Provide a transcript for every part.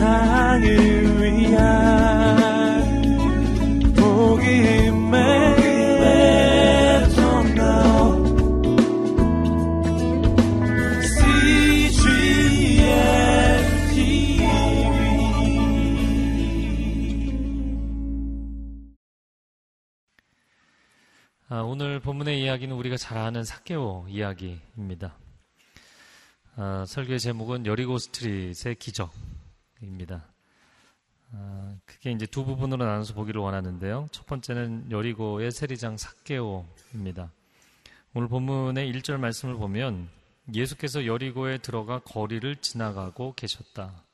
세상을 위한 복음의 아, 오늘 본문의 이야기는 우리가 잘 아는 사케오 이야기입니다. 아, 설교의 제목은 여리고 스트릿의 기적 입니다. 아, 크게 이제 두 부분으로 나눠서 보기를 원하는데요. 첫 번째는 여리고의 세리장 사케오입니다. 오늘 본문의 1절 말씀을 보면 예수께서 여리고에 들어가 거리를 지나가고 계셨다.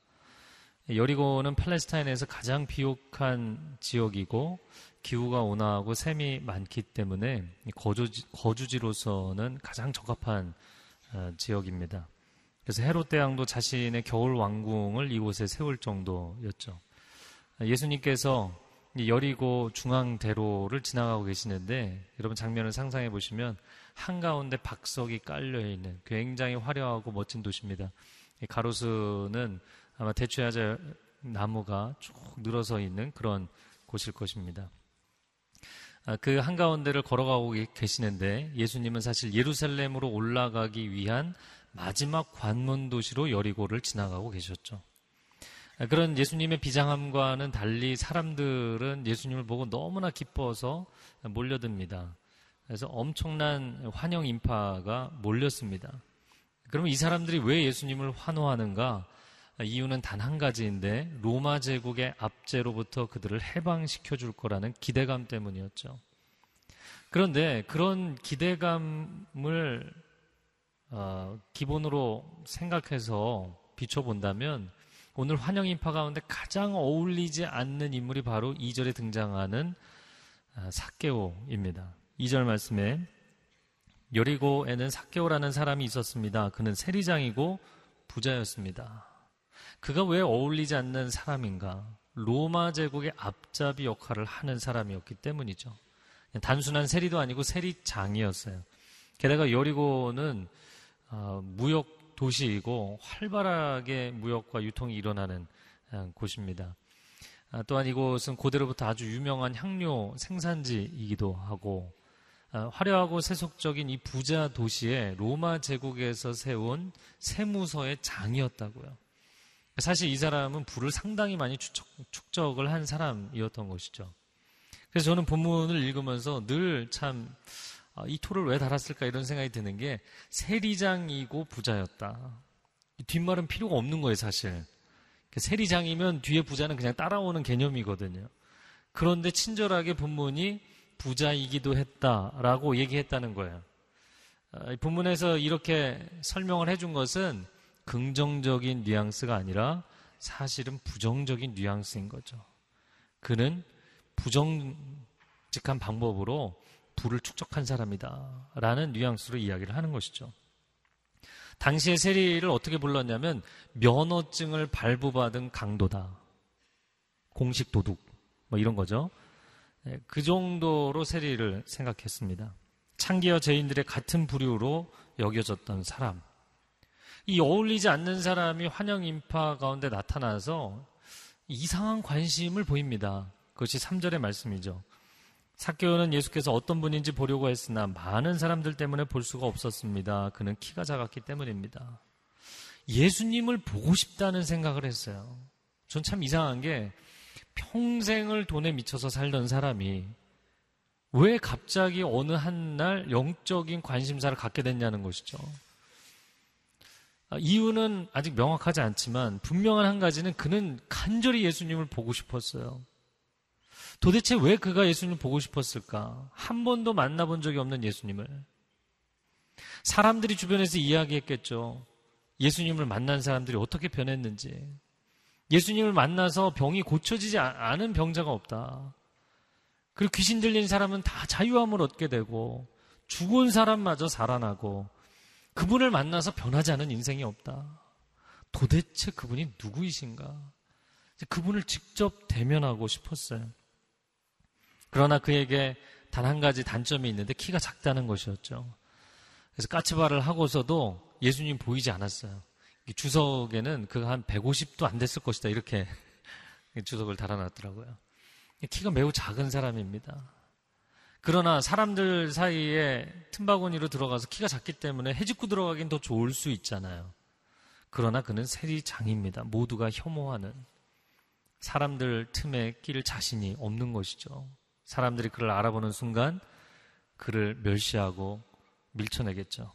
여리고는 팔레스타인에서 가장 비옥한 지역이고 기후가 온화하고 샘이 많기 때문에 거주지, 거주지로서는 가장 적합한 어, 지역입니다. 그래서 헤롯 대왕도 자신의 겨울 왕궁을 이곳에 세울 정도였죠. 예수님께서 여리고 중앙대로를 지나가고 계시는데 여러분 장면을 상상해 보시면 한가운데 박석이 깔려 있는 굉장히 화려하고 멋진 도시입니다. 가로수는 아마 대추야자 나무가 쭉 늘어서 있는 그런 곳일 것입니다. 아, 그 한가운데를 걸어가고 계시는데 예수님은 사실 예루살렘으로 올라가기 위한 마지막 관문 도시로 여리고를 지나가고 계셨죠. 아, 그런 예수님의 비장함과는 달리 사람들은 예수님을 보고 너무나 기뻐서 몰려듭니다. 그래서 엄청난 환영 인파가 몰렸습니다. 그러면 이 사람들이 왜 예수님을 환호하는가? 이유는 단 한 가지인데 로마 제국의 압제로부터 그들을 해방시켜 줄 거라는 기대감 때문이었죠. 그런데 그런 기대감을 어, 기본으로 생각해서 비춰본다면 오늘 환영 인파 가운데 가장 어울리지 않는 인물이 바로 2절에 등장하는 아, 사케오입니다. 2절 말씀에 여리고에는 사케오라는 사람이 있었습니다. 그는 세리장이고 부자였습니다. 그가 왜 어울리지 않는 사람인가? 로마 제국의 앞잡이 역할을 하는 사람이었기 때문이죠. 단순한 세리도 아니고 세리장이었어요. 게다가 여리고는 어, 무역 도시이고 활발하게 무역과 유통이 일어나는 어, 곳입니다. 아, 또한 이곳은 고대로부터 아주 유명한 향료 생산지이기도 하고 아, 화려하고 세속적인 이 부자 도시에 로마 제국에서 세운 세무서의 장이었다고요. 사실 이 사람은 부를 상당히 많이 축적, 축적을 한 사람이었던 것이죠. 그래서 저는 본문을 읽으면서 늘 참이 아, 토를 왜 달았을까 이런 생각이 드는 게 세리장이고 부자였다. 뒷말은 필요가 없는 거예요, 사실. 세리장이면 뒤에 부자는 그냥 따라오는 개념이거든요. 그런데 친절하게 본문이 부자이기도 했다라고 얘기했다는 거예요. 아, 본문에서 이렇게 설명을 해준 것은 긍정적인 뉘앙스가 아니라 사실은 부정적인 뉘앙스인 거죠. 그는 부정직한 방법으로 부를 축적한 사람이다. 라는 뉘앙스로 이야기를 하는 것이죠. 당시의 세리를 어떻게 불렀냐면 면허증을 발부받은 강도다. 공식 도둑. 뭐 이런 거죠. 예, 그 정도로 세리를 생각했습니다. 창기와 죄인들의 같은 부류로 여겨졌던 사람. 이 어울리지 않는 사람이 환영 인파 가운데 나타나서 이상한 관심을 보입니다. 그것이 3절의 말씀이죠. 사케오는 예수께서 어떤 분인지 보려고 했으나 많은 사람들 때문에 볼 수가 없었습니다. 그는 키가 작았기 때문입니다. 예수님을 보고 싶다는 생각을 했어요. 전 참 이상한 게 평생을 돈에 미쳐서 살던 사람이 왜 갑자기 어느 한 날 영적인 관심사를 갖게 됐냐는 것이죠. 아, 이유는 아직 명확하지 않지만 분명한 한 가지는 그는 간절히 예수님을 보고 싶었어요. 도대체 왜 그가 예수님을 보고 싶었을까? 한 번도 만나본 적이 없는 예수님을. 사람들이 주변에서 이야기했겠죠. 예수님을 만난 사람들이 어떻게 변했는지. 예수님을 만나서 병이 고쳐지지 않은 병자가 없다. 그리고 귀신 들린 사람은 다 자유함을 얻게 되고 죽은 사람마저 살아나고 그분을 만나서 변하지 않은 인생이 없다. 도대체 그분이 누구이신가? 그분을 직접 대면하고 싶었어요. 그러나 그에게 단 한 가지 단점이 있는데 키가 작다는 것이었죠. 그래서 까치발을 하고서도 예수님 보이지 않았어요. 주석에는 그가 한 150도 안 됐을 것이다. 이렇게 주석을 달아놨더라고요. 키가 매우 작은 사람입니다. 그러나 사람들 사이에 틈바구니로 들어가서 키가 작기 때문에 해집고 들어가긴 더 좋을 수 있잖아요. 그러나 그는 세리장입니다. 모두가 혐오하는 사람들 틈에 끼를 자신이 없는 것이죠. 사람들이 그를 알아보는 순간 그를 멸시하고 밀쳐내겠죠.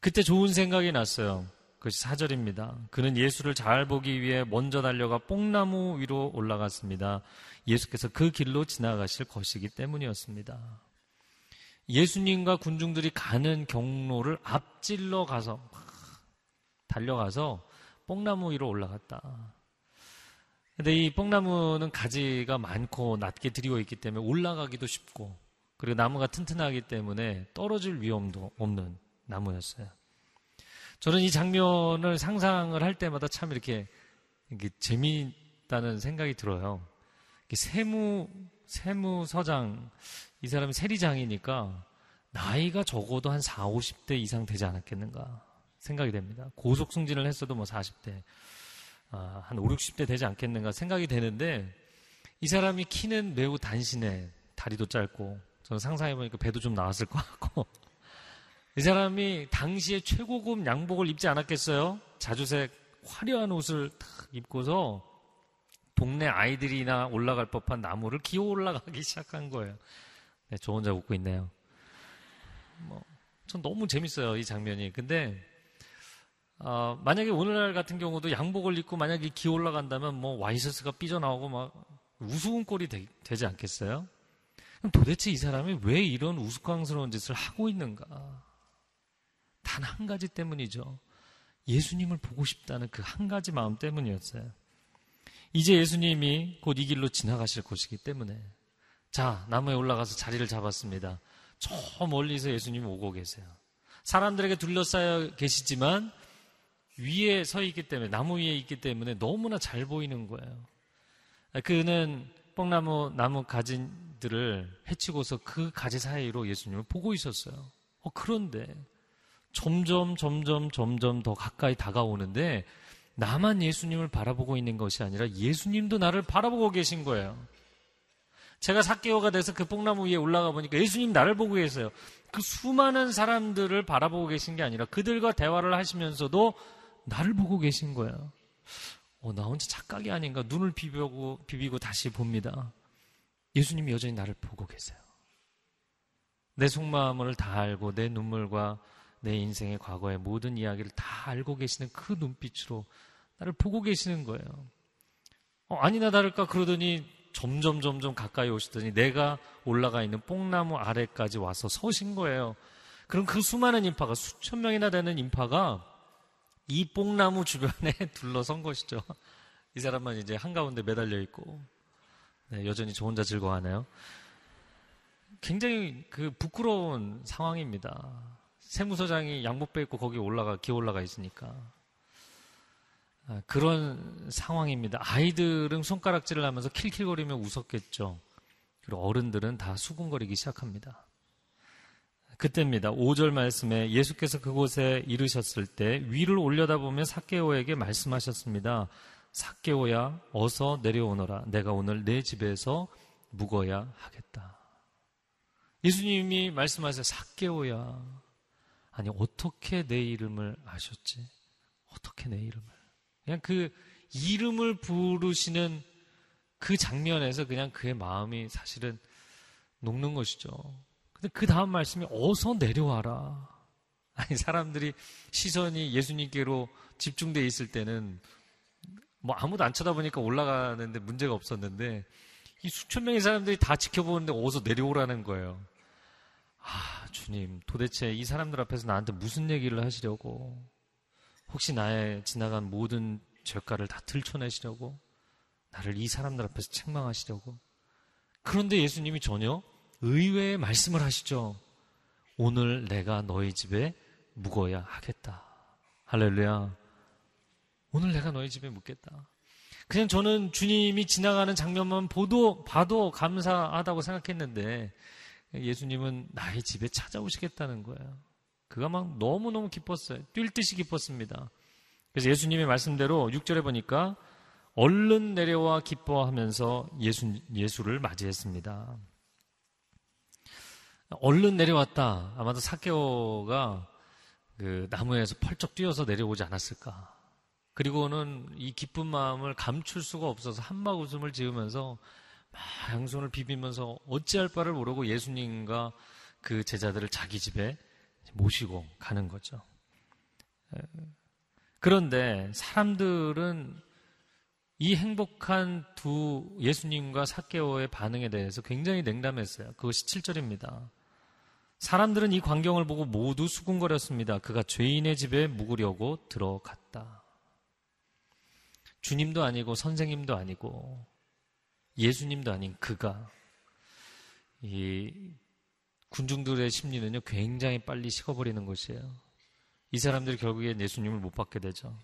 그때 좋은 생각이 났어요. 그것이 사절입니다. 그는 예수를 잘 보기 위해 먼저 달려가 뽕나무 위로 올라갔습니다. 예수께서 그 길로 지나가실 것이기 때문이었습니다. 예수님과 군중들이 가는 경로를 앞질러 가서 달려가서 뽕나무 위로 올라갔다. 근데 이 뽕나무는 가지가 많고 낮게 들이워 있기 때문에 올라가기도 쉽고 그리고 나무가 튼튼하기 때문에 떨어질 위험도 없는 나무였어요. 저는 이 장면을 상상을 할 때마다 참 이렇게, 이렇게 재미있다는 생각이 들어요. 세무, 세무서장, 이 사람이 세리장이니까 나이가 적어도 한 4, 50대 이상 되지 않았겠는가 생각이 됩니다. 고속 승진을 했어도 뭐 40대, 아, 한 5, 60대 되지 않겠는가 생각이 되는데 이 사람이 키는 매우 단신해, 다리도 짧고 저는 상상해보니까 배도 좀 나왔을 것 같고 이 사람이 당시에 최고급 양복을 입지 않았겠어요? 자주색 화려한 옷을 탁 입고서 동네 아이들이나 올라갈 법한 나무를 기어 올라가기 시작한 거예요. 네, 저 혼자 웃고 있네요. 뭐, 전 너무 재밌어요, 이 장면이. 근데, 어, 만약에 오늘날 같은 경우도 양복을 입고 만약에 기어 올라간다면 뭐 와이셔츠가 삐져나오고 막 우스운 꼴이 되, 지 않겠어요? 그럼 도대체 이 사람이 왜 이런 우스꽝스러운 짓을 하고 있는가? 단 한 가지 때문이죠. 예수님을 보고 싶다는 그 한 가지 마음 때문이었어요. 이제 예수님이 곧 이 길로 지나가실 곳이기 때문에 자 나무에 올라가서 자리를 잡았습니다. 저 멀리서 예수님이 오고 계세요. 사람들에게 둘러싸여 계시지만 위에 서 있기 때문에 나무 위에 있기 때문에 너무나 잘 보이는 거예요. 그는 뽕나무 나무 가지들을 해치고서 그 가지 사이로 예수님을 보고 있었어요. 어, 그런데 점점, 점점, 점점 더 가까이 다가오는데 나만 예수님을 바라보고 있는 것이 아니라 예수님도 나를 바라보고 계신 거예요. 제가 사개오가 돼서 그 뽕나무 위에 올라가 보니까 예수님 나를 보고 계세요. 그 수많은 사람들을 바라보고 계신 게 아니라 그들과 대화를 하시면서도 나를 보고 계신 거예요. 어, 나 혼자 착각이 아닌가 눈을 비비고, 비비고 다시 봅니다. 예수님이 여전히 나를 보고 계세요. 내 속마음을 다 알고 내 눈물과 내 인생의 과거의 모든 이야기를 다 알고 계시는 그 눈빛으로 나를 보고 계시는 거예요. 어, 아니나 다를까 그러더니 점점 점점 가까이 오시더니 내가 올라가 있는 뽕나무 아래까지 와서 서신 거예요. 그럼 그 수많은 인파가 수천 명이나 되는 인파가 이 뽕나무 주변에 둘러선 것이죠. 이 사람만 이제 한가운데 매달려 있고 네, 여전히 저 혼자 즐거워하네요. 굉장히 그 부끄러운 상황입니다. 세무서장이 양복 입고 거기 올라가 기어 올라가 있으니까 아, 그런 상황입니다. 아이들은 손가락질을 하면서 킬킬거리며 웃었겠죠. 그리고 어른들은 다 수군거리기 시작합니다. 그때입니다. 5절 말씀에 예수께서 그곳에 이르셨을 때 위를 올려다보면 사케오에게 말씀하셨습니다. 사케오야 어서 내려오너라. 내가 오늘 내 집에서 묵어야 하겠다. 예수님이 말씀하세요. 사케오야 아니, 어떻게 내 이름을 아셨지? 어떻게 내 이름을? 그냥 그 이름을 부르시는 그 장면에서 그냥 그의 마음이 사실은 녹는 것이죠. 근데 그 다음 말씀이 어서 내려와라. 아니, 사람들이 시선이 예수님께로 집중돼 있을 때는 뭐 아무도 안 쳐다보니까 올라가는데 문제가 없었는데 이 수천 명의 사람들이 다 지켜보는데 어서 내려오라는 거예요. 아, 주님, 도대체 이 사람들 앞에서 나한테 무슨 얘기를 하시려고? 혹시 나의 지나간 모든 죄가를 다 들춰내시려고? 나를 이 사람들 앞에서 책망하시려고? 그런데 예수님이 전혀 의외의 말씀을 하시죠. 오늘 내가 너희 집에 묵어야 하겠다. 할렐루야. 오늘 내가 너희 집에 묵겠다. 그냥 저는 주님이 지나가는 장면만 보도, 봐도 감사하다고 생각했는데, 예수님은 나의 집에 찾아오시겠다는 거예요. 그가 막 너무너무 기뻤어요. 뛸 듯이 기뻤습니다. 그래서 예수님의 말씀대로 6절에 보니까 얼른 내려와 기뻐하면서 예수, 예수를 맞이했습니다. 얼른 내려왔다. 아마도 사케오가 그 나무에서 펄쩍 뛰어서 내려오지 않았을까. 그리고는 이 기쁜 마음을 감출 수가 없어서 한막 웃음을 지으면서 막 양손을 비비면서 어찌할 바를 모르고 예수님과 그 제자들을 자기 집에 모시고 가는 거죠. 그런데 사람들은 이 행복한 두 예수님과 사케오의 반응에 대해서 굉장히 냉담했어요. 그것이 7절입니다. 사람들은 이 광경을 보고 모두 수군거렸습니다. 그가 죄인의 집에 묵으려고 들어갔다. 주님도 아니고 선생님도 아니고 예수님도 아닌 그가 이 군중들의 심리는요 굉장히 빨리 식어버리는 것이에요. 이 사람들이 결국엔 예수님을 못 받게 되죠.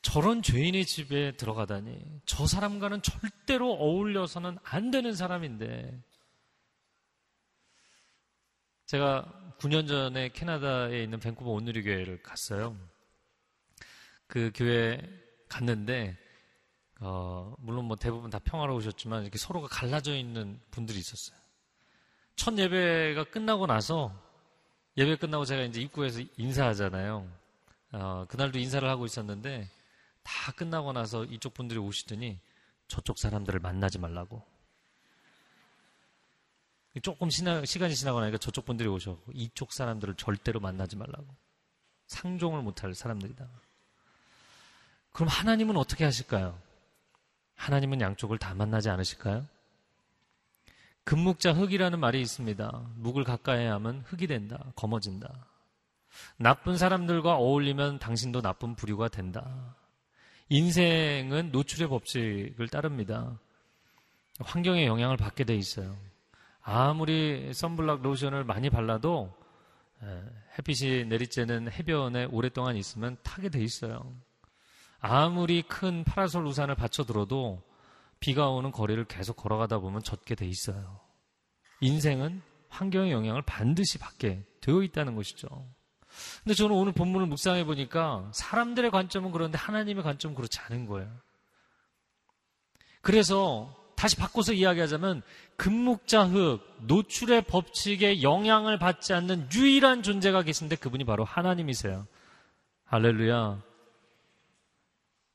저런 죄인의 집에 들어가다니 저 사람과는 절대로 어울려서는 안 되는 사람인데 제가 9년 전에 캐나다에 있는 밴쿠버 온누리 교회를 갔어요. 그 교회 갔는데 어, 물론 뭐 대부분 다 평화로우셨지만 이렇게 서로가 갈라져 있는 분들이 있었어요. 첫 예배가 끝나고 나서 예배 끝나고 제가 이제 입구에서 인사하잖아요. 어, 그날도 인사를 하고 있었는데 다 끝나고 나서 이쪽 분들이 오시더니 저쪽 사람들을 만나지 말라고. 조금 지나, 시간이 지나고 나니까 저쪽 분들이 오셔고 이쪽 사람들을 절대로 만나지 말라고. 상종을 못할 사람들이다. 그럼 하나님은 어떻게 하실까요? 하나님은 양쪽을 다 만나지 않으실까요? 금묵자 흙이라는 말이 있습니다. 묵을 가까이 하면 흙이 된다. 검어진다. 나쁜 사람들과 어울리면 당신도 나쁜 부류가 된다. 인생은 노출의 법칙을 따릅니다. 환경의 영향을 받게 돼 있어요. 아무리 선블락 로션을 많이 발라도 햇빛이 내리쬐는 해변에 오랫동안 있으면 타게 돼 있어요. 아무리 큰 파라솔 우산을 받쳐 들어도 비가 오는 거리를 계속 걸어가다 보면 젖게 돼 있어요. 인생은 환경의 영향을 반드시 받게 되어 있다는 것이죠. 근데 저는 오늘 본문을 묵상해 보니까 사람들의 관점은 그런데 하나님의 관점은 그렇지 않은 거예요. 그래서 다시 바꿔서 이야기하자면 금묵자흙, 노출의 법칙에 영향을 받지 않는 유일한 존재가 계신데 그분이 바로 하나님이세요. 할렐루야.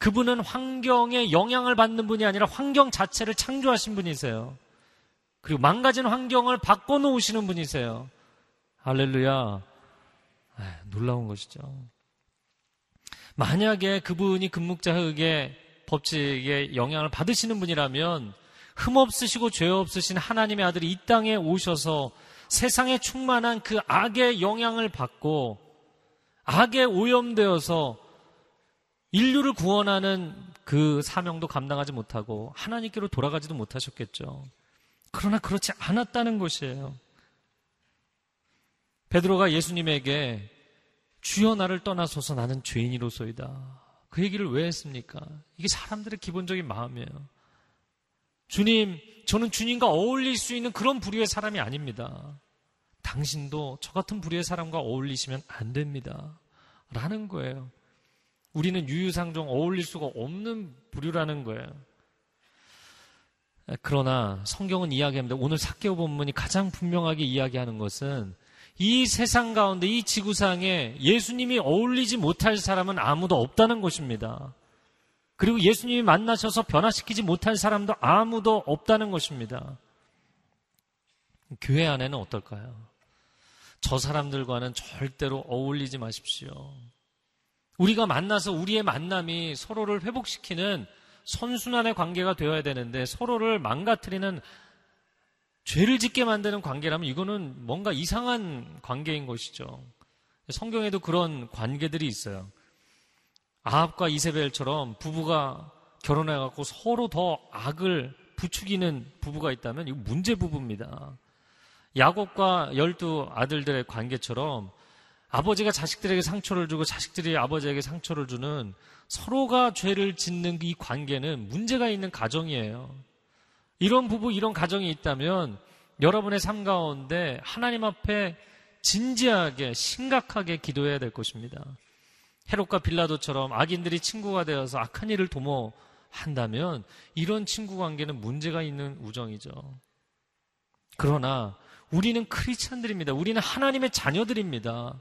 그분은 환경에 영향을 받는 분이 아니라 환경 자체를 창조하신 분이세요. 그리고 망가진 환경을 바꿔놓으시는 분이세요. 할렐루야. 아, 놀라운 것이죠. 만약에 그분이 금묵자흙의 법칙에 영향을 받으시는 분이라면 흠 없으시고 죄 없으신 하나님의 아들이 이 땅에 오셔서 세상에 충만한 그 악의 영향을 받고 악에 오염되어서 인류를 구원하는 그 사명도 감당하지 못하고 하나님께로 돌아가지도 못하셨겠죠. 그러나 그렇지 않았다는 것이에요. 베드로가 예수님에게 주여 나를 떠나소서 나는 죄인이로소이다. 그 얘기를 왜 했습니까? 이게 사람들의 기본적인 마음이에요. 주님, 저는 주님과 어울릴 수 있는 그런 부류의 사람이 아닙니다. 당신도 저 같은 부류의 사람과 어울리시면 안 됩니다. 라는 거예요. 우리는 유유상종 어울릴 수가 없는 부류라는 거예요. 그러나 성경은 이야기합니다. 오늘 사개오 본문이 가장 분명하게 이야기하는 것은 이 세상 가운데 이 지구상에 예수님이 어울리지 못할 사람은 아무도 없다는 것입니다. 그리고 예수님이 만나셔서 변화시키지 못한 사람도 아무도 없다는 것입니다. 교회 안에는 어떨까요? 저 사람들과는 절대로 어울리지 마십시오. 우리가 만나서 우리의 만남이 서로를 회복시키는 선순환의 관계가 되어야 되는데 서로를 망가뜨리는 죄를 짓게 만드는 관계라면 이거는 뭔가 이상한 관계인 것이죠. 성경에도 그런 관계들이 있어요. 아합과 이세벨처럼 부부가 결혼해 갖고 서로 더 악을 부추기는 부부가 있다면 이거 문제 부부입니다. 야곱과 열두 아들들의 관계처럼 아버지가 자식들에게 상처를 주고 자식들이 아버지에게 상처를 주는 서로가 죄를 짓는 이 관계는 문제가 있는 가정이에요. 이런 부부, 이런 가정이 있다면 여러분의 삶 가운데 하나님 앞에 진지하게, 심각하게 기도해야 될 것입니다. 헤롯과 빌라도처럼 악인들이 친구가 되어서 악한 일을 도모한다면 이런 친구 관계는 문제가 있는 우정이죠. 그러나 우리는 크리스찬들입니다. 우리는 하나님의 자녀들입니다.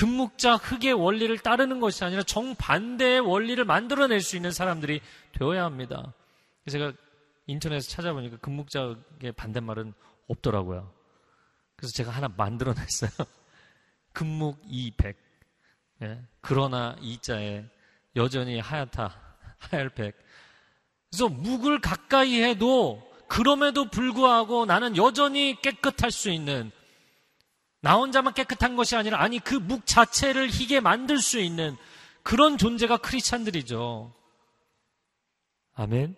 금묵자 흙의 원리를 따르는 것이 아니라 정반대의 원리를 만들어낼 수 있는 사람들이 되어야 합니다. 제가 인터넷에 찾아보니까 금묵자의 반대말은 없더라고요. 그래서 제가 하나 만들어냈어요. 금묵 200. 예. 그러나 이자에 여전히 하얗다. 하얄백. 그래서 묵을 가까이 해도 그럼에도 불구하고 나는 여전히 깨끗할 수 있는 나 혼자만 깨끗한 것이 아니라 아니 그 묵 자체를 희게 만들 수 있는 그런 존재가 크리스찬들이죠. 아멘.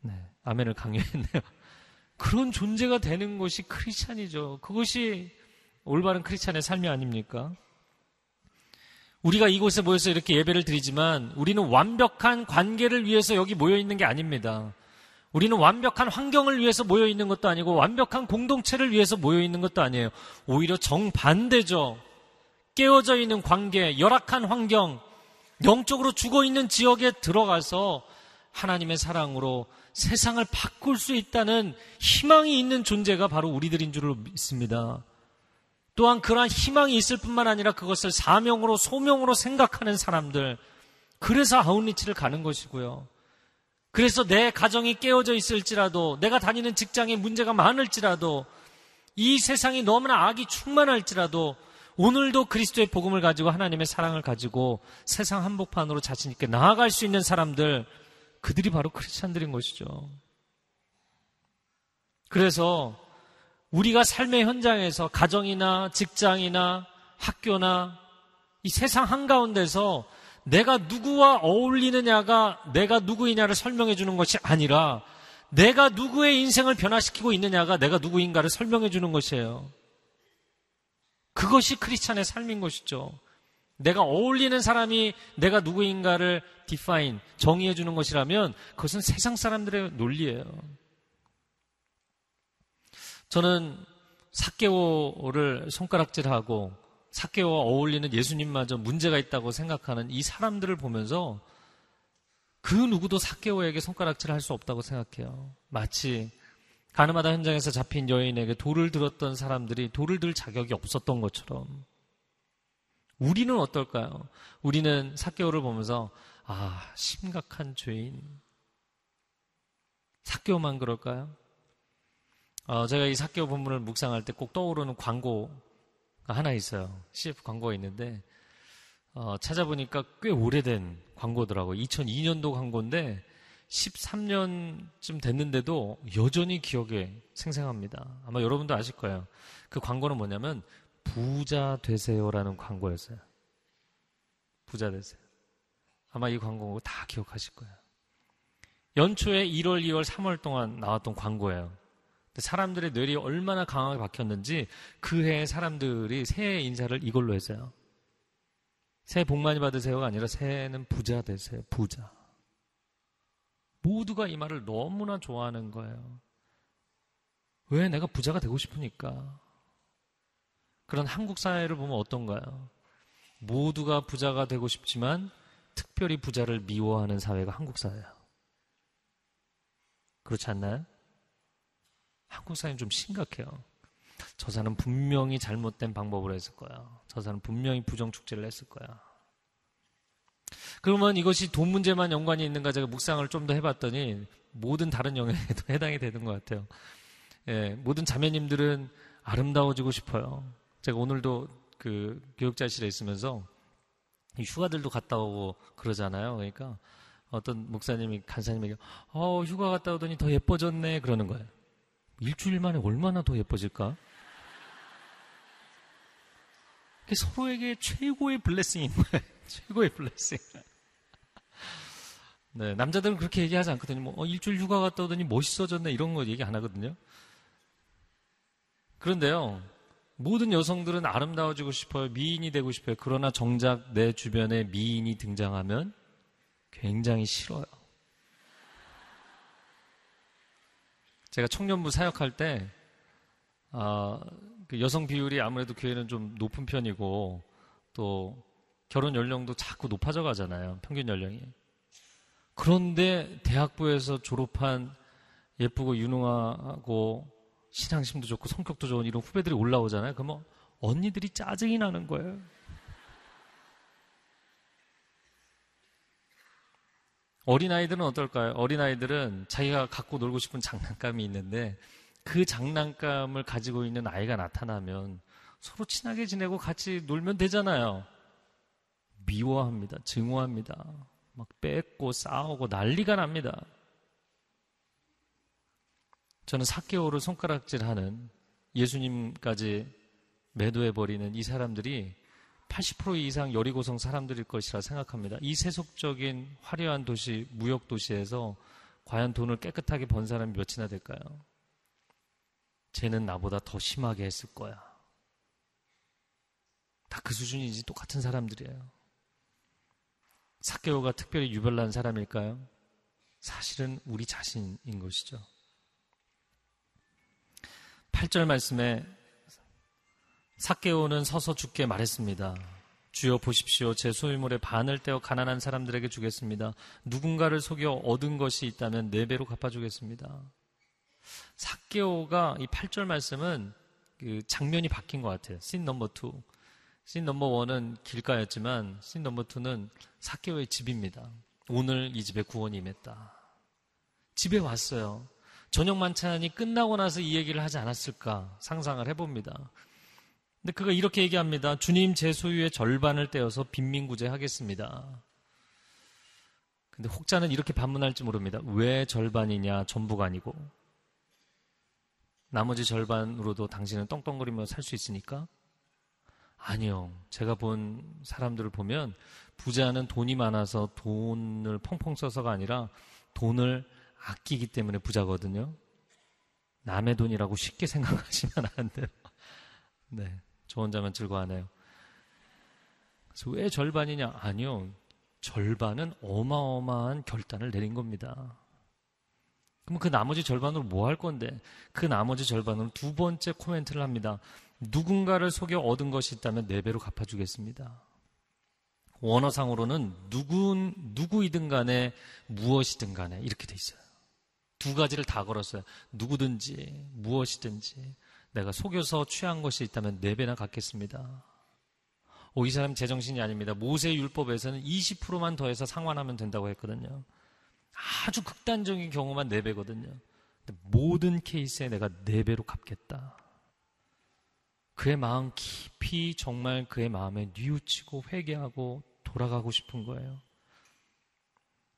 네, 아멘을 강요했네요. 그런 존재가 되는 것이 크리스찬이죠. 그것이 올바른 크리스찬의 삶이 아닙니까? 우리가 이곳에 모여서 이렇게 예배를 드리지만 우리는 완벽한 관계를 위해서 여기 모여 있는 게 아닙니다. 우리는 완벽한 환경을 위해서 모여 있는 것도 아니고 완벽한 공동체를 위해서 모여 있는 것도 아니에요. 오히려 정반대죠. 깨어져 있는 관계, 열악한 환경, 영적으로 죽어 있는 지역에 들어가서 하나님의 사랑으로 세상을 바꿀 수 있다는 희망이 있는 존재가 바로 우리들인 줄 믿습니다. 또한 그러한 희망이 있을 뿐만 아니라 그것을 사명으로 소명으로 생각하는 사람들. 그래서 아웃리치를 가는 것이고요. 그래서 내 가정이 깨어져 있을지라도 내가 다니는 직장에 문제가 많을지라도 이 세상이 너무나 악이 충만할지라도 오늘도 그리스도의 복음을 가지고 하나님의 사랑을 가지고 세상 한복판으로 자신있게 나아갈 수 있는 사람들 그들이 바로 크리스찬들인 것이죠. 그래서 우리가 삶의 현장에서 가정이나 직장이나 학교나 이 세상 한가운데서 내가 누구와 어울리느냐가 내가 누구이냐를 설명해 주는 것이 아니라 내가 누구의 인생을 변화시키고 있느냐가 내가 누구인가를 설명해 주는 것이에요. 그것이 크리스찬의 삶인 것이죠. 내가 어울리는 사람이 내가 누구인가를 디파인, 정의해 주는 것이라면 그것은 세상 사람들의 논리예요. 저는 사케오를 손가락질하고 사케오와 어울리는 예수님마저 문제가 있다고 생각하는 이 사람들을 보면서 그 누구도 사케오에게 손가락질을 할 수 없다고 생각해요. 마치 가늠하다 현장에서 잡힌 여인에게 돌을 들었던 사람들이 돌을 들 자격이 없었던 것처럼 우리는 어떨까요? 우리는 사케오를 보면서 아 심각한 죄인 사케오만 그럴까요? 어, 제가 이 사케오 본문을 묵상할 때 꼭 떠오르는 광고가 하나 있어요. CF 광고가 있는데 어, 찾아보니까 꽤 오래된 광고더라고요. 2002년도 광고인데 13년쯤 됐는데도 여전히 기억에 생생합니다. 아마 여러분도 아실 거예요. 그 광고는 뭐냐면 부자 되세요라는 광고였어요. 부자 되세요. 아마 이 광고 다 기억하실 거예요. 연초에 1월, 2월, 3월 동안 나왔던 광고예요. 사람들의 뇌리 얼마나 강하게 박혔는지 그 해에 사람들이 새해 인사를 이걸로 했어요. 새해 복 많이 받으세요가 아니라 새해는 부자 되세요. 부자. 모두가 이 말을 너무나 좋아하는 거예요. 왜 내가 부자가 되고 싶으니까. 그런 한국 사회를 보면 어떤가요? 모두가 부자가 되고 싶지만 특별히 부자를 미워하는 사회가 한국 사회예요. 그렇지 않나요? 한국 사회는 좀 심각해요. 저 사람은 분명히 잘못된 방법으로 했을 거야. 저 사람은 분명히 부정축제를 했을 거야. 그러면 이것이 돈 문제만 연관이 있는가 제가 묵상을 좀 더 해봤더니 모든 다른 영역에도 해당이 되는 것 같아요. 예, 모든 자매님들은 아름다워지고 싶어요. 제가 오늘도 그 교육자실에 있으면서 휴가들도 갔다 오고 그러잖아요. 그러니까 어떤 목사님이 간사님에게 어, 휴가 갔다 오더니 더 예뻐졌네 그러는 거예요. 일주일 만에 얼마나 더 예뻐질까? 서로에게 최고의 블레싱인 거예요. 최고의 블레싱. 네, 남자들은 그렇게 얘기하지 않거든요. 뭐, 어, 일주일 휴가 갔다 오더니 멋있어졌네. 이런 거 얘기 안 하거든요. 그런데요, 모든 여성들은 아름다워지고 싶어요. 미인이 되고 싶어요. 그러나 정작 내 주변에 미인이 등장하면 굉장히 싫어요. 제가 청년부 사역할 때, 어, 그 여성 비율이 아무래도 교회는 좀 높은 편이고, 또 결혼 연령도 자꾸 높아져 가잖아요. 평균 연령이. 그런데 대학부에서 졸업한 예쁘고 유능하고 신앙심도 좋고 성격도 좋은 이런 후배들이 올라오잖아요. 그러면 언니들이 짜증이 나는 거예요. 어린아이들은 어떨까요? 어린아이들은 자기가 갖고 놀고 싶은 장난감이 있는데 그 장난감을 가지고 있는 아이가 나타나면 서로 친하게 지내고 같이 놀면 되잖아요. 미워합니다. 증오합니다. 막 뺏고 싸우고 난리가 납니다. 저는 사개오를 손가락질하는 예수님까지 매도해버리는 이 사람들이 80% 이상 여리 고성 사람들일 것이라 생각합니다. 이 세속적인 화려한 도시, 무역 도시에서 과연 돈을 깨끗하게 번 사람이 몇이나 될까요? 쟤는 나보다 더 심하게 했을 거야. 다 그 수준이지 똑같은 사람들이에요. 사개오가 특별히 유별난 사람일까요? 사실은 우리 자신인 것이죠. 8절 말씀에 사개오는 서서 죽게 말했습니다. 주여 보십시오. 제 소유물의 반을 떼어 가난한 사람들에게 주겠습니다. 누군가를 속여 얻은 것이 있다면 네 배로 갚아주겠습니다. 사개오가 이 8절 말씀은 그 장면이 바뀐 것 같아요. scene number 2. scene number 1은 길가였지만 scene number 2는 삭개오의 집입니다. 오늘 이 집에 구원이 임했다. 집에 왔어요. 저녁 만찬이 끝나고 나서 이 얘기를 하지 않았을까 상상을 해봅니다. 근데 그가 이렇게 얘기합니다. 주님 제 소유의 절반을 떼어서 빈민구제 하겠습니다. 근데 혹자는 이렇게 반문할지 모릅니다. 왜 절반이냐 전부가 아니고 나머지 절반으로도 당신은 떵떵거리며 살 수 있으니까? 아니요. 제가 본 사람들을 보면 부자는 돈이 많아서 돈을 펑펑 써서가 아니라 돈을 아끼기 때문에 부자거든요. 남의 돈이라고 쉽게 생각하시면 안 돼요. 네. 저 혼자만 즐거워하네요. 그래서 왜 절반이냐? 아니요. 절반은 어마어마한 결단을 내린 겁니다. 그럼 그 나머지 절반으로 뭐 할 건데? 그 나머지 절반으로 두 번째 코멘트를 합니다. 누군가를 속여 얻은 것이 있다면 네 배로 갚아주겠습니다. 원어상으로는 누구, 누구이든 간에 무엇이든 간에 이렇게 돼 있어요. 두 가지를 다 걸었어요. 누구든지, 무엇이든지. 내가 속여서 취한 것이 있다면 네 배나 갚겠습니다. 오, 이 사람 제정신이 아닙니다. 모세 율법에서는 20%만 더해서 상환하면 된다고 했거든요. 아주 극단적인 경우만 네 배거든요. 모든 케이스에 내가 네 배로 갚겠다. 그의 마음 깊이 정말 그의 마음에 뉘우치고 회개하고 돌아가고 싶은 거예요.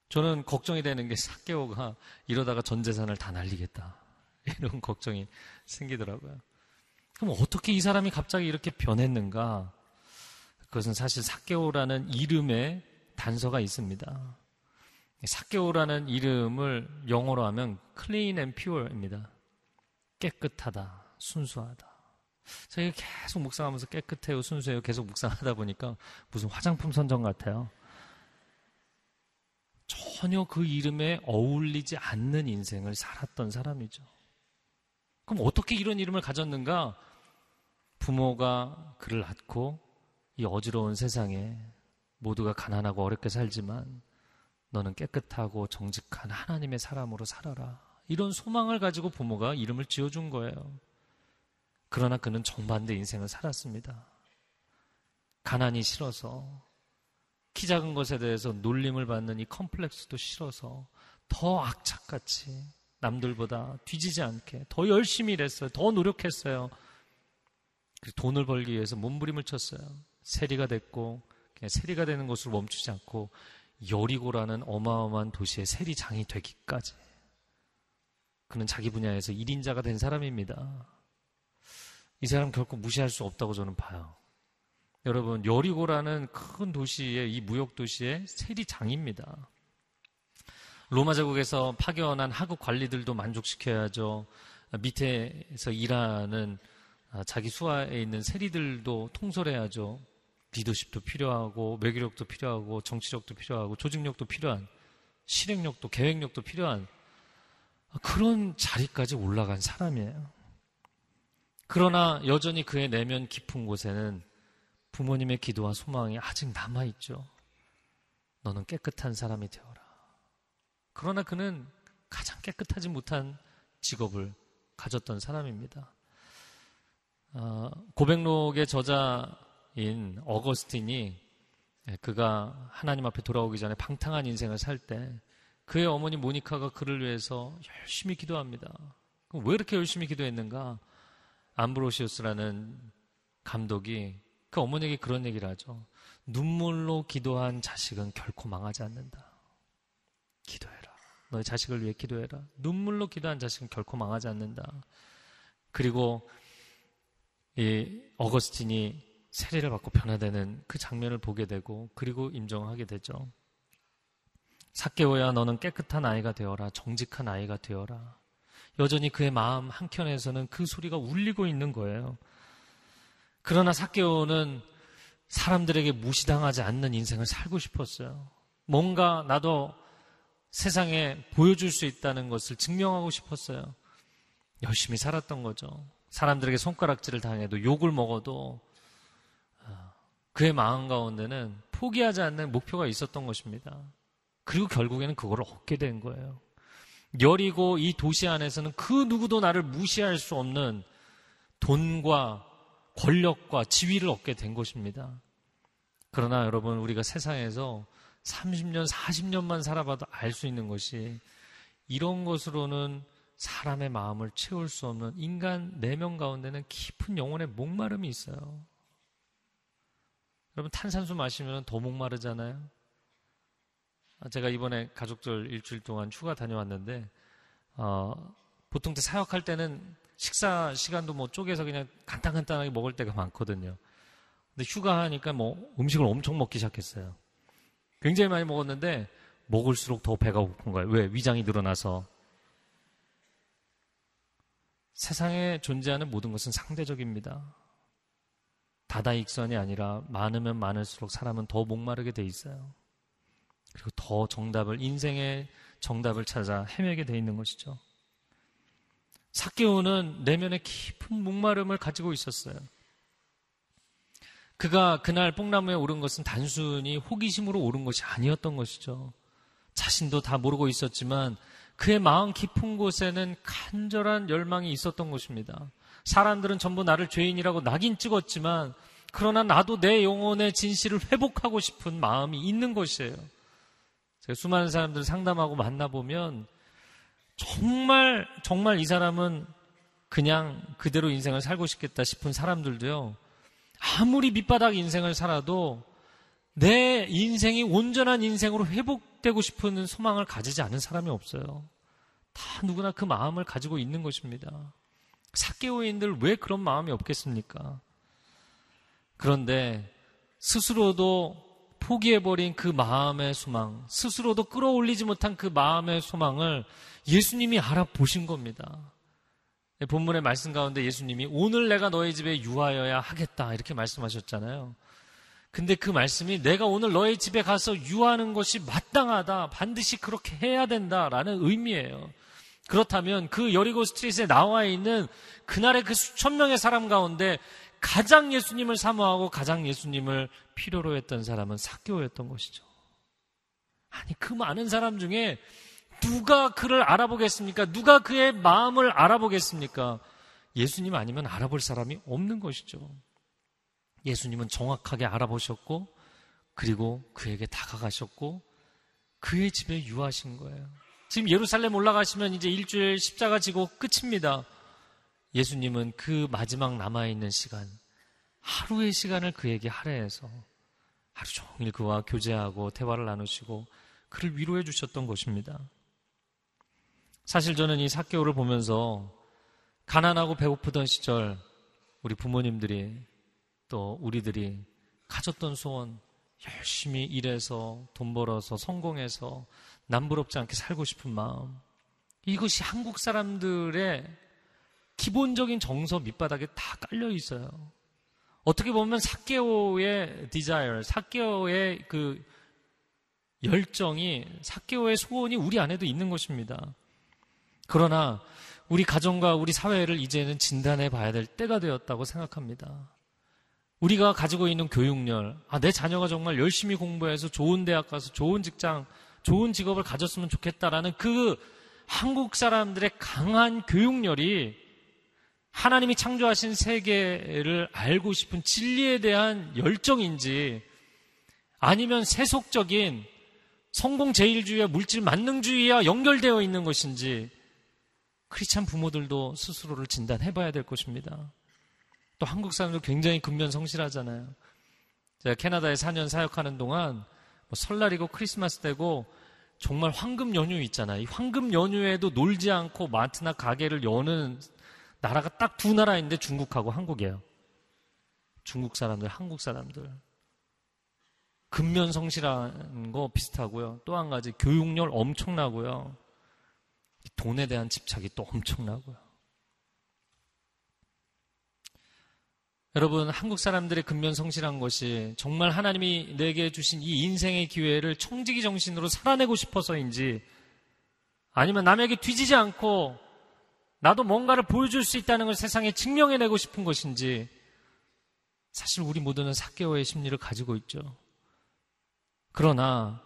저는 걱정이 되는 게 사개오가 이러다가 전 재산을 다 날리겠다. 이런 걱정이 생기더라고요. 그럼 어떻게 이 사람이 갑자기 이렇게 변했는가? 그것은 사실 사개오라는 이름의 단서가 있습니다. 사개오라는 이름을 영어로 하면 clean and pure입니다. 깨끗하다, 순수하다. 제가 계속 묵상하면서 깨끗해요, 순수해요, 계속 묵상하다 보니까 무슨 화장품 선정 같아요. 전혀 그 이름에 어울리지 않는 인생을 살았던 사람이죠. 그럼 어떻게 이런 이름을 가졌는가? 부모가 그를 낳고 이 어지러운 세상에 모두가 가난하고 어렵게 살지만 너는 깨끗하고 정직한 하나님의 사람으로 살아라. 이런 소망을 가지고 부모가 이름을 지어준 거예요. 그러나 그는 정반대 인생을 살았습니다. 가난이 싫어서 키 작은 것에 대해서 놀림을 받는 이 컴플렉스도 싫어서 더 악착같이 남들보다 뒤지지 않게 더 열심히 일했어요. 더 노력했어요. 돈을 벌기 위해서 몸부림을 쳤어요. 세리가 됐고 그냥 세리가 되는 것으로 멈추지 않고 여리고라는 어마어마한 도시의 세리장이 되기까지 그는 자기 분야에서 1인자가 된 사람입니다. 이 사람 결코 무시할 수 없다고 저는 봐요. 여러분, 여리고라는 큰 도시의 이 무역 도시의 세리장입니다. 로마 제국에서 파견한 하급 관리들도 만족시켜야죠. 밑에서 일하는 아, 자기 수하에 있는 세리들도 통솔해야죠. 리더십도 필요하고 외교력도 필요하고 정치력도 필요하고 조직력도 필요한 실행력도 계획력도 필요한 그런 자리까지 올라간 사람이에요. 그러나 여전히 그의 내면 깊은 곳에는 부모님의 기도와 소망이 아직 남아있죠. 너는 깨끗한 사람이 되어라. 그러나 그는 가장 깨끗하지 못한 직업을 가졌던 사람입니다. 어, 고백록의 저자인 어거스틴이 그가 하나님 앞에 돌아오기 전에 방탕한 인생을 살 때 그의 어머니 모니카가 그를 위해서 열심히 기도합니다. 왜 이렇게 열심히 기도했는가? 암브로시우스라는 감독이 그 어머니에게 그런 얘기를 하죠. 눈물로 기도한 자식은 결코 망하지 않는다. 기도해라. 너의 자식을 위해 기도해라. 눈물로 기도한 자식은 결코 망하지 않는다. 그리고 이 어거스틴이 세례를 받고 변화되는 그 장면을 보게 되고 그리고 임종하게 되죠. 사케오야 너는 깨끗한 아이가 되어라. 정직한 아이가 되어라. 여전히 그의 마음 한켠에서는 그 소리가 울리고 있는 거예요. 그러나 사케오는 사람들에게 무시당하지 않는 인생을 살고 싶었어요. 뭔가 나도 세상에 보여줄 수 있다는 것을 증명하고 싶었어요. 열심히 살았던 거죠. 사람들에게 손가락질을 당해도 욕을 먹어도 어, 그의 마음 가운데는 포기하지 않는 목표가 있었던 것입니다. 그리고 결국에는 그걸 얻게 된 거예요. 여리고 이 도시 안에서는 그 누구도 나를 무시할 수 없는 돈과 권력과 지위를 얻게 된 것입니다. 그러나 여러분, 우리가 세상에서 30년, 40년만 살아봐도 알 수 있는 것이 이런 것으로는 사람의 마음을 채울 수 없는 인간 내면 가운데는 깊은 영혼의 목마름이 있어요. 여러분, 탄산수 마시면 더 목마르잖아요. 아, 제가 이번에 가족들 일주일 동안 휴가 다녀왔는데, 어, 보통 사역할 때는 식사 시간도 뭐 쪼개서 그냥 간단간단하게 먹을 때가 많거든요. 근데 휴가 하니까 뭐 음식을 엄청 먹기 시작했어요. 굉장히 많이 먹었는데 먹을수록 더 배가 고픈 거예요. 왜? 위장이 늘어나서. 세상에 존재하는 모든 것은 상대적입니다. 다다익선이 아니라 많으면 많을수록 사람은 더 목마르게 돼 있어요. 그리고 더 정답을, 인생의 정답을 찾아 헤매게 돼 있는 것이죠. 사케오는 내면에 깊은 목마름을 가지고 있었어요. 그가 그날 뽕나무에 오른 것은 단순히 호기심으로 오른 것이 아니었던 것이죠. 자신도 다 모르고 있었지만 그의 마음 깊은 곳에는 간절한 열망이 있었던 것입니다. 사람들은 전부 나를 죄인이라고 낙인 찍었지만 그러나 나도 내 영혼의 진실을 회복하고 싶은 마음이 있는 것이에요. 제가 수많은 사람들 상담하고 만나보면 정말, 정말 이 사람은 그냥 그대로 인생을 살고 싶겠다 싶은 사람들도요, 아무리 밑바닥 인생을 살아도 내 인생이 온전한 인생으로 회복되고 싶은 소망을 가지지 않은 사람이 없어요. 다 누구나 그 마음을 가지고 있는 것입니다. 사개오인들 왜 그런 마음이 없겠습니까? 그런데 스스로도 포기해버린 그 마음의 소망, 스스로도 끌어올리지 못한 그 마음의 소망을 예수님이 알아보신 겁니다. 본문의 말씀 가운데 예수님이 오늘 내가 너희 집에 유하여야 하겠다 이렇게 말씀하셨잖아요. 근데 그 말씀이 내가 오늘 너희 집에 가서 유하는 것이 마땅하다. 반드시 그렇게 해야 된다라는 의미예요. 그렇다면 그 여리고 스트릿에 나와 있는 그날의 그 수천 명의 사람 가운데 가장 예수님을 사모하고 가장 예수님을 필요로 했던 사람은 사교였던 것이죠. 아니, 그 많은 사람 중에 누가 그를 알아보겠습니까? 누가 그의 마음을 알아보겠습니까? 예수님 아니면 알아볼 사람이 없는 것이죠. 예수님은 정확하게 알아보셨고, 그리고 그에게 다가가셨고, 그의 집에 유하신 거예요. 지금 예루살렘 올라가시면 이제 일주일 십자가 지고 끝입니다. 예수님은 그 마지막 남아있는 시간, 하루의 시간을 그에게 할애해서 하루 종일 그와 교제하고 대화를 나누시고 그를 위로해 주셨던 것입니다. 사실 저는 이 사개오를 보면서 가난하고 배고프던 시절 우리 부모님들이 또 우리들이 가졌던 소원 열심히 일해서 돈 벌어서 성공해서 남부럽지 않게 살고 싶은 마음 이것이 한국 사람들의 기본적인 정서 밑바닥에 다 깔려 있어요. 어떻게 보면 삭개오의 desire, 삭개오의 그 열정이 삭개오의 소원이 우리 안에도 있는 것입니다. 그러나 우리 가정과 우리 사회를 이제는 진단해 봐야 될 때가 되었다고 생각합니다. 우리가 가지고 있는 교육열, 아, 내 자녀가 정말 열심히 공부해서 좋은 대학 가서 좋은 직장, 좋은 직업을 가졌으면 좋겠다라는 그 한국 사람들의 강한 교육열이 하나님이 창조하신 세계를 알고 싶은 진리에 대한 열정인지 아니면 세속적인 성공 제일주의와 물질 만능주의와 연결되어 있는 것인지 크리스찬 부모들도 스스로를 진단해 봐야 될 것입니다. 또 한국 사람들 굉장히 근면 성실하잖아요. 제가 캐나다에 4년 사역하는 동안 뭐 설날이고 크리스마스 때고 정말 황금 연휴 있잖아요. 이 황금 연휴에도 놀지 않고 마트나 가게를 여는 나라가 딱 두 나라인데 중국하고 한국이에요. 중국 사람들, 한국 사람들. 근면 성실한 거 비슷하고요. 또 한 가지 교육열 엄청나고요. 돈에 대한 집착이 또 엄청나고요. 여러분, 한국 사람들의 근면 성실한 것이 정말 하나님이 내게 주신 이 인생의 기회를 청지기 정신으로 살아내고 싶어서인지 아니면 남에게 뒤지지 않고 나도 뭔가를 보여줄 수 있다는 걸 세상에 증명해내고 싶은 것인지 사실 우리 모두는 사개오의 심리를 가지고 있죠. 그러나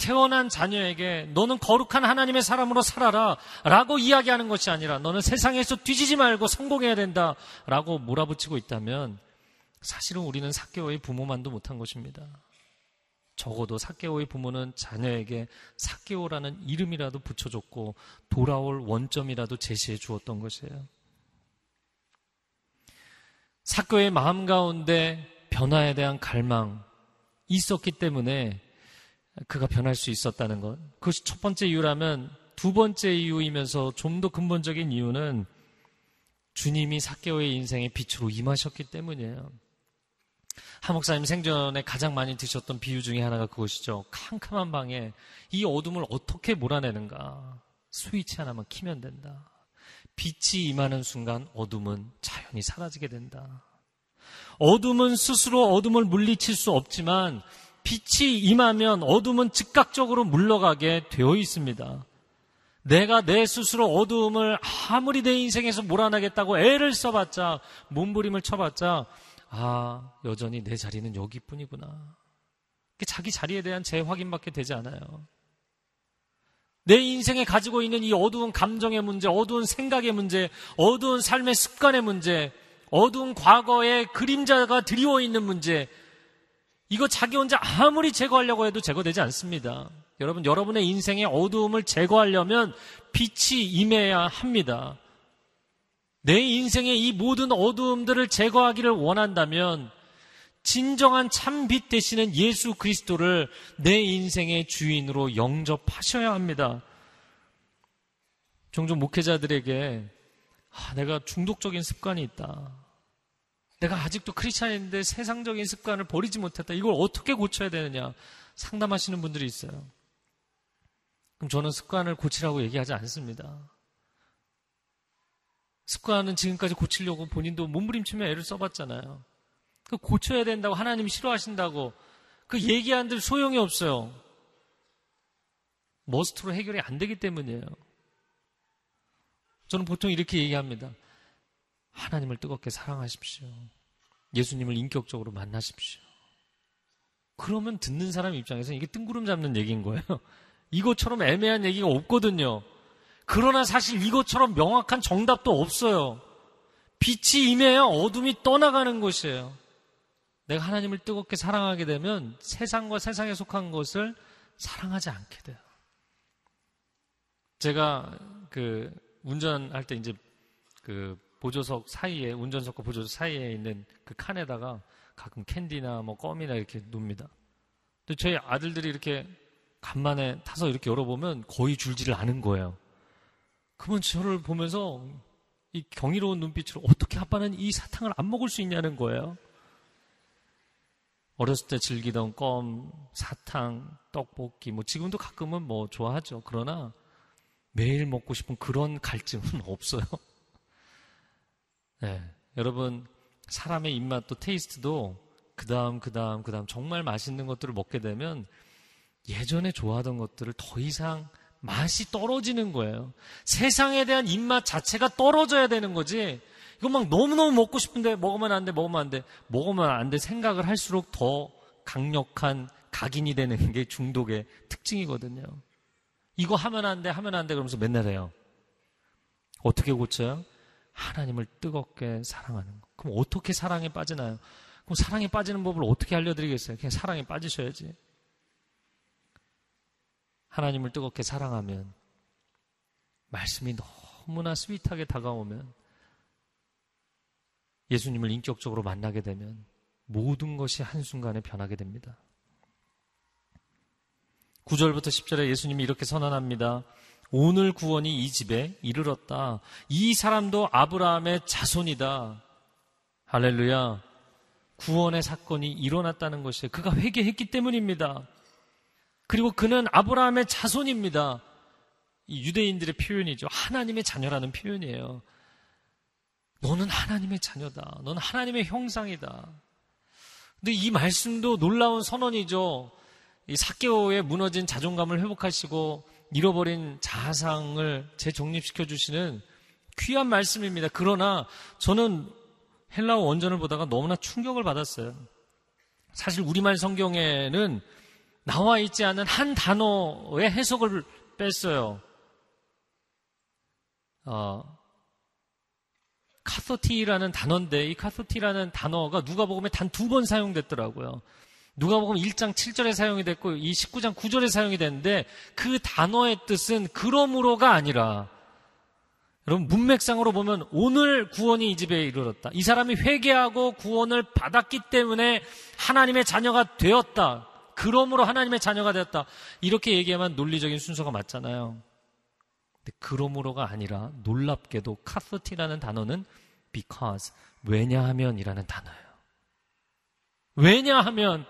태어난 자녀에게 너는 거룩한 하나님의 사람으로 살아라 라고 이야기하는 것이 아니라 너는 세상에서 뒤지지 말고 성공해야 된다 라고 몰아붙이고 있다면 사실은 우리는 사개오의 부모만도 못한 것입니다. 적어도 사개오의 부모는 자녀에게 사개오라는 이름이라도 붙여줬고 돌아올 원점이라도 제시해 주었던 것이에요. 사개오의 마음 가운데 변화에 대한 갈망 있었기 때문에 그가 변할 수 있었다는 것. 그것이 첫 번째 이유라면 두 번째 이유이면서 좀 더 근본적인 이유는 주님이 사개오의 인생의 빛으로 임하셨기 때문이에요. 한 목사님 생전에 가장 많이 드셨던 비유 중에 하나가 그것이죠. 캄캄한 방에 이 어둠을 어떻게 몰아내는가. 스위치 하나만 키면 된다. 빛이 임하는 순간 어둠은 자연히 사라지게 된다. 어둠은 스스로 어둠을 물리칠 수 없지만 빛이 임하면 어둠은 즉각적으로 물러가게 되어 있습니다. 내가 내 스스로 어두움을 아무리 내 인생에서 몰아내겠다고 애를 써봤자, 몸부림을 쳐봤자, 아, 여전히 내 자리는 여기뿐이구나. 자기 자리에 대한 재확인밖에 되지 않아요. 내 인생에 가지고 있는 이 어두운 감정의 문제, 어두운 생각의 문제, 어두운 삶의 습관의 문제, 어두운 과거의 그림자가 드리워 있는 문제, 이거 자기 혼자 아무리 제거하려고 해도 제거되지 않습니다. 여러분, 여러분의 인생의 어두움을 제거하려면 빛이 임해야 합니다. 내 인생의 이 모든 어두움들을 제거하기를 원한다면 진정한 참빛 되시는 예수 그리스도를 내 인생의 주인으로 영접하셔야 합니다. 종종 목회자들에게 아, 내가 중독적인 습관이 있다. 내가 아직도 크리스찬인데 세상적인 습관을 버리지 못했다. 이걸 어떻게 고쳐야 되느냐 상담하시는 분들이 있어요. 그럼 저는 습관을 고치라고 얘기하지 않습니다. 습관은 지금까지 고치려고 본인도 몸부림치며 애를 써봤잖아요. 그 고쳐야 된다고 하나님이 싫어하신다고 그 얘기한들 소용이 없어요. 머스트로 해결이 안 되기 때문이에요. 저는 보통 이렇게 얘기합니다. 하나님을 뜨겁게 사랑하십시오. 예수님을 인격적으로 만나십시오. 그러면 듣는 사람 입장에서 이게 뜬구름 잡는 얘기인 거예요. 이것처럼 애매한 얘기가 없거든요. 그러나 사실 이것처럼 명확한 정답도 없어요. 빛이 임해야 어둠이 떠나가는 것이에요. 내가 하나님을 뜨겁게 사랑하게 되면 세상과 세상에 속한 것을 사랑하지 않게 돼요. 제가 그 운전할 때 이제 그 보조석 사이에 운전석과 보조석 사이에 있는 그 칸에다가 가끔 캔디나 뭐 껌이나 이렇게 놉니다. 근데 저희 아들들이 이렇게 간만에 타서 이렇게 열어보면 거의 줄지를 않은 거예요. 그러면 저를 보면서 이 경이로운 눈빛으로 어떻게 아빠는 이 사탕을 안 먹을 수 있냐는 거예요. 어렸을 때 즐기던 껌, 사탕, 떡볶이, 뭐 지금도 가끔은 뭐 좋아하죠. 그러나 매일 먹고 싶은 그런 갈증은 없어요. 네. 여러분, 사람의 입맛도 테이스트도 그 다음, 그 다음, 그 다음 정말 맛있는 것들을 먹게 되면 예전에 좋아하던 것들을 더 이상 맛이 떨어지는 거예요. 세상에 대한 입맛 자체가 떨어져야 되는 거지. 이거 막 너무너무 먹고 싶은데 먹으면 안 돼, 먹으면 안 돼. 먹으면 안 돼 생각을 할수록 더 강력한 각인이 되는 게 중독의 특징이거든요. 이거 하면 안 돼, 하면 안 돼, 그러면서 맨날 해요. 어떻게 고쳐요? 하나님을 뜨겁게 사랑하는 거. 그럼 어떻게 사랑에 빠지나요? 그럼 사랑에 빠지는 법을 어떻게 알려드리겠어요? 그냥 사랑에 빠지셔야지. 하나님을 뜨겁게 사랑하면 말씀이 너무나 스윗하게 다가오면 예수님을 인격적으로 만나게 되면 모든 것이 한순간에 변하게 됩니다. 9절부터 10절에 예수님이 이렇게 선언합니다. 오늘 구원이 이 집에 이르렀다. 이 사람도 아브라함의 자손이다. 할렐루야. 구원의 사건이 일어났다는 것이에요. 그가 회개했기 때문입니다. 그리고 그는 아브라함의 자손입니다. 유대인들의 표현이죠. 하나님의 자녀라는 표현이에요. 너는 하나님의 자녀다. 너는 하나님의 형상이다. 근데 이 말씀도 놀라운 선언이죠. 이 사개오의 무너진 자존감을 회복하시고 잃어버린 자상을 재정립시켜 주시는 귀한 말씀입니다. 그러나 저는 헬라어 원전을 보다가 너무나 충격을 받았어요. 사실 우리말 성경에는 나와 있지 않은 한 단어의 해석을 뺐어요. 어, 카서티라는 단어인데 이 카서티라는 단어가 누가복음에 단 두 번 사용됐더라고요. 누가복음 1장 7절에 사용이 됐고 이 19장 9절에 사용이 됐는데 그 단어의 뜻은 그러므로가 아니라 여러분 문맥상으로 보면 오늘 구원이 이 집에 이르렀다. 이 사람이 회개하고 구원을 받았기 때문에 하나님의 자녀가 되었다. 그러므로 하나님의 자녀가 되었다. 이렇게 얘기하면 논리적인 순서가 맞잖아요. 근데 그러므로가 아니라 놀랍게도 카서티라는 단어는 because 왜냐하면이라는 단어예요. 왜냐하면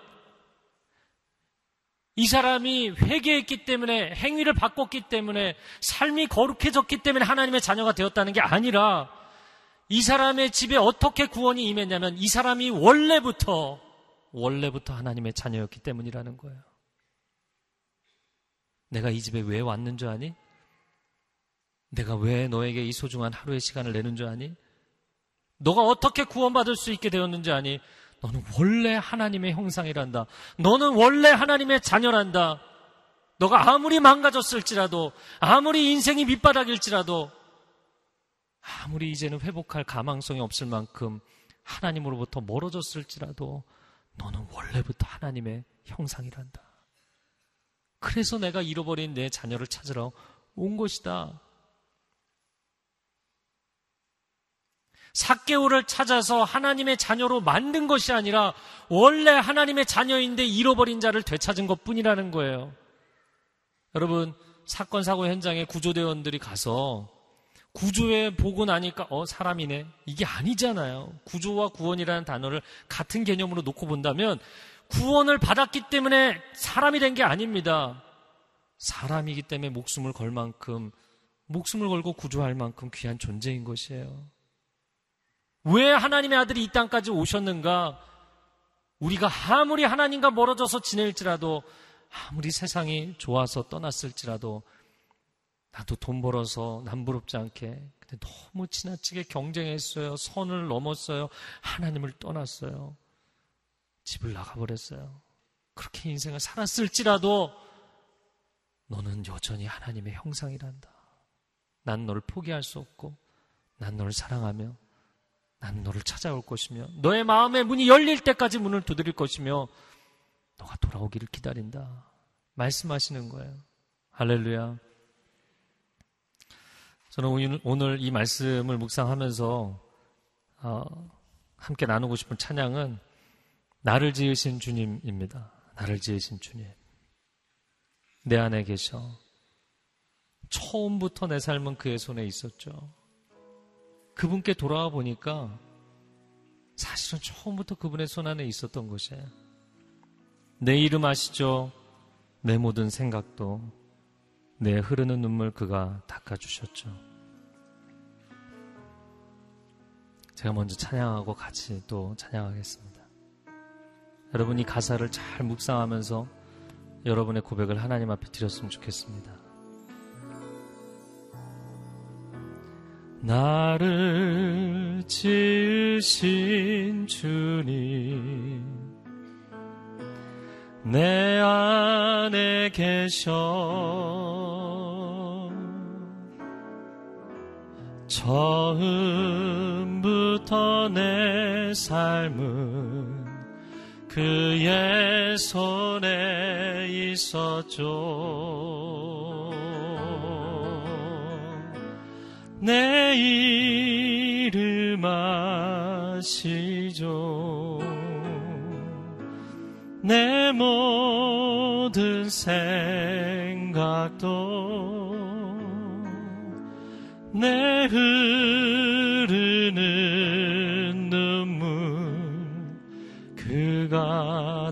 이 사람이 회개했기 때문에 행위를 바꿨기 때문에 삶이 거룩해졌기 때문에 하나님의 자녀가 되었다는 게 아니라 이 사람의 집에 어떻게 구원이 임했냐면 이 사람이 원래부터 원래부터 하나님의 자녀였기 때문이라는 거예요. 내가 이 집에 왜 왔는 줄 아니? 내가 왜 너에게 이 소중한 하루의 시간을 내는 줄 아니? 너가 어떻게 구원받을 수 있게 되었는지 아니? 너는 원래 하나님의 형상이란다. 너는 원래 하나님의 자녀란다. 너가 아무리 망가졌을지라도, 아무리 인생이 밑바닥일지라도, 아무리 이제는 회복할 가망성이 없을 만큼 하나님으로부터 멀어졌을지라도, 너는 원래부터 하나님의 형상이란다. 그래서 내가 잃어버린 내 자녀를 찾으러 온 것이다. 사개오를 찾아서 하나님의 자녀로 만든 것이 아니라 원래 하나님의 자녀인데 잃어버린 자를 되찾은 것 뿐이라는 거예요. 여러분, 사건, 사고 현장에 구조대원들이 가서 구조에 보고 나니까, 어, 사람이네. 이게 아니잖아요. 구조와 구원이라는 단어를 같은 개념으로 놓고 본다면 구원을 받았기 때문에 사람이 된 게 아닙니다. 사람이기 때문에 목숨을 걸 만큼, 목숨을 걸고 구조할 만큼 귀한 존재인 것이에요. 왜 하나님의 아들이 이 땅까지 오셨는가? 우리가 아무리 하나님과 멀어져서 지낼지라도 아무리 세상이 좋아서 떠났을지라도 나도 돈 벌어서 남부럽지 않게 근데 너무 지나치게 경쟁했어요. 선을 넘었어요. 하나님을 떠났어요. 집을 나가버렸어요. 그렇게 인생을 살았을지라도 너는 여전히 하나님의 형상이란다. 난 너를 포기할 수 없고 난 너를 사랑하며 난 너를 찾아올 것이며 너의 마음의 문이 열릴 때까지 문을 두드릴 것이며 너가 돌아오기를 기다린다. 말씀하시는 거예요. 할렐루야. 저는 오늘 이 말씀을 묵상하면서 어, 함께 나누고 싶은 찬양은 나를 지으신 주님입니다. 나를 지으신 주님. 내 안에 계셔. 처음부터 내 삶은 그의 손에 있었죠. 그분께 돌아와 보니까 사실은 처음부터 그분의 손 안에 있었던 것이에요. 내 이름 아시죠? 내 모든 생각도 내 흐르는 눈물 그가 닦아주셨죠. 제가 먼저 찬양하고 같이 또 찬양하겠습니다. 여러분 이 가사를 잘 묵상하면서 여러분의 고백을 하나님 앞에 드렸으면 좋겠습니다. 나를 지으신 주님 내 안에 계셔 처음부터 내 삶은 그의 손에 있었죠 내 이름 아시죠. 내 모든 생각도 내 흐르는 눈물 그가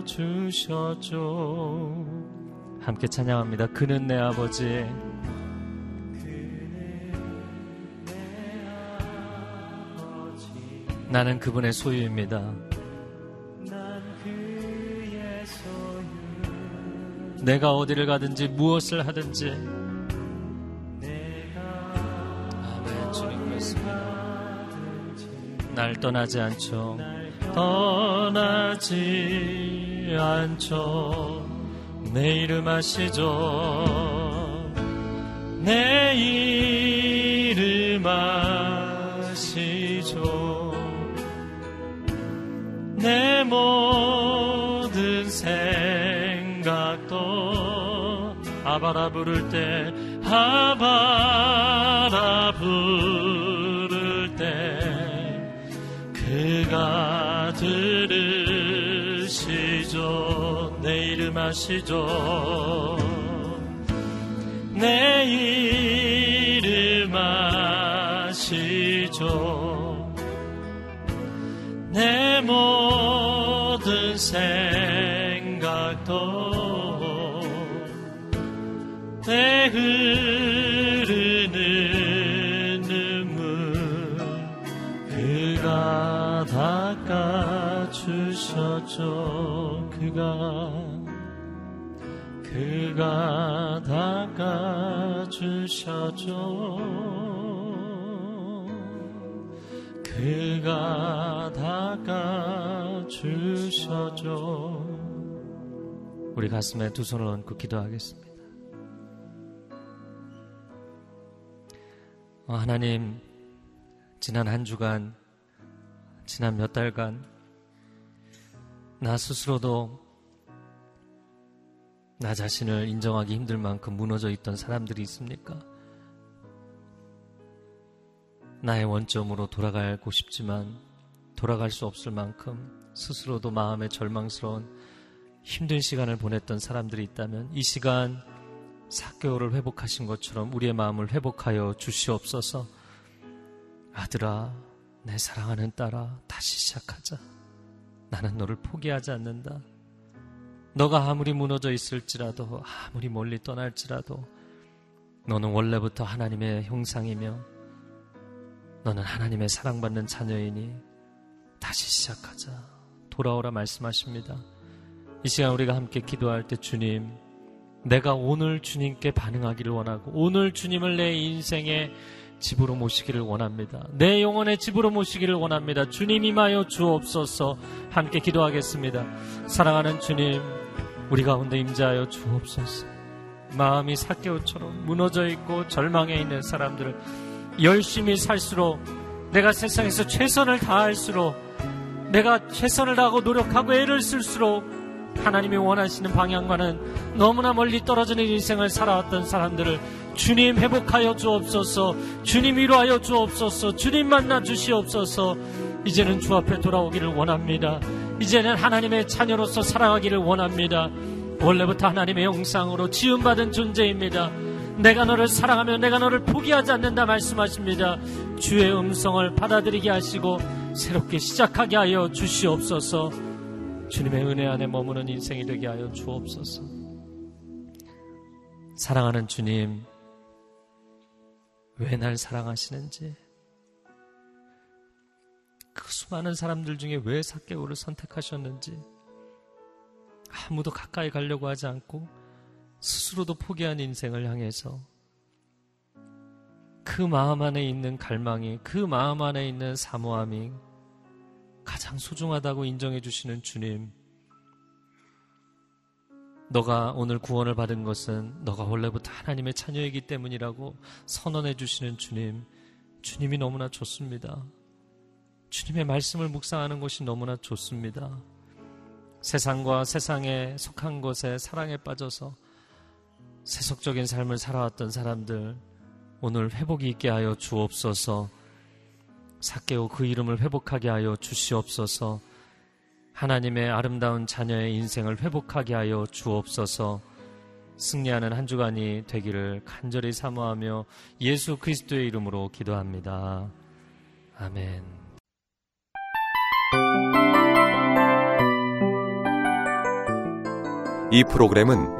닦아주셨죠. 함께 찬양합니다. 그는 내 아버지 나는 그분의 소유입니다. 내가 어디를 가든지 무엇을 하든지 아멘 주님 그렇습니다. 날 떠나지 않죠. 떠나지 않죠. 내 이름 아시죠. 내 이름 아시죠. 내 모든 생각도 아바라 부를 때 아바라 부를 때 그가 들으시죠. 내 이름 아시죠? 내 이름 아시죠? 내 모든 생각도 내 흐르는 눈물 그가 닦아주셨죠. 그가 그가 닦아주셨죠 그가 닦아주셔줘 우리 가슴에 두 손을 얹고 기도하겠습니다. 어, 하나님, 지난 한 주간, 지난 몇 달간, 나 스스로도 나 자신을 인정하기 힘들 만큼 무너져 있던 사람들이 있습니까? 나의 원점으로 돌아가고 싶지만 돌아갈 수 없을 만큼 스스로도 마음에 절망스러운 힘든 시간을 보냈던 사람들이 있다면 이 시간 4개월을 회복하신 것처럼 우리의 마음을 회복하여 주시옵소서. 아들아, 내 사랑하는 딸아, 다시 시작하자. 나는 너를 포기하지 않는다. 너가 아무리 무너져 있을지라도, 아무리 멀리 떠날지라도, 너는 원래부터 하나님의 형상이며 너는 하나님의 사랑받는 자녀이니 다시 시작하자. 돌아오라 말씀하십니다. 이 시간 우리가 함께 기도할 때 주님, 내가 오늘 주님께 반응하기를 원하고 오늘 주님을 내 인생의 집으로 모시기를 원합니다. 내 영혼의 집으로 모시기를 원합니다. 주님 임하여 주옵소서 함께 기도하겠습니다. 사랑하는 주님, 우리 가운데 임자하여 주옵소서. 마음이 사개오처럼 무너져 있고 절망해 있는 사람들을 열심히 살수록 내가 세상에서 최선을 다할수록 내가 최선을 다하고 노력하고 애를 쓸수록 하나님이 원하시는 방향과는 너무나 멀리 떨어지는 인생을 살아왔던 사람들을 주님 회복하여 주옵소서 주님 위로하여 주옵소서 주님 만나 주시옵소서. 이제는 주 앞에 돌아오기를 원합니다. 이제는 하나님의 자녀로서 살아가기를 원합니다. 원래부터 하나님의 영상으로 지음받은 존재입니다 내가 너를 사랑하며 내가 너를 포기하지 않는다 말씀하십니다. 주의 음성을 받아들이게 하시고 새롭게 시작하게 하여 주시옵소서. 주님의 은혜 안에 머무는 인생이 되게 하여 주옵소서. 사랑하는 주님, 왜 날 사랑하시는지, 그 수많은 사람들 중에 왜 사개오를 선택하셨는지, 아무도 가까이 가려고 하지 않고 스스로도 포기한 인생을 향해서 그그 마음 안에 있는 갈망이, 그 마음 안에 있는 사모함이 가장 소중하다고 인정해 주시는 주님. 너가 오늘 구원을 받은 것은 너가 원래부터 하나님의 자녀이기 때문이라고 선언해 주시는 주님. 주님이 너무나 좋습니다. 주님의 말씀을 묵상하는 것이 너무나 좋습니다. 세상과 세상에 속한 것에 사랑에 빠져서 세속적인 삶을 살아왔던 사람들 오늘 회복이 있게 하여 주옵소서. 사케오 그 이름을 회복하게 하여 주시옵소서. 하나님의 아름다운 자녀의 인생을 회복하게 하여 주옵소서. 승리하는 한 주간이 되기를 간절히 사모하며 예수 그리스도의 이름으로 기도합니다. 아멘. 이 프로그램은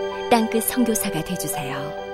땅끝 성교사가 되주세요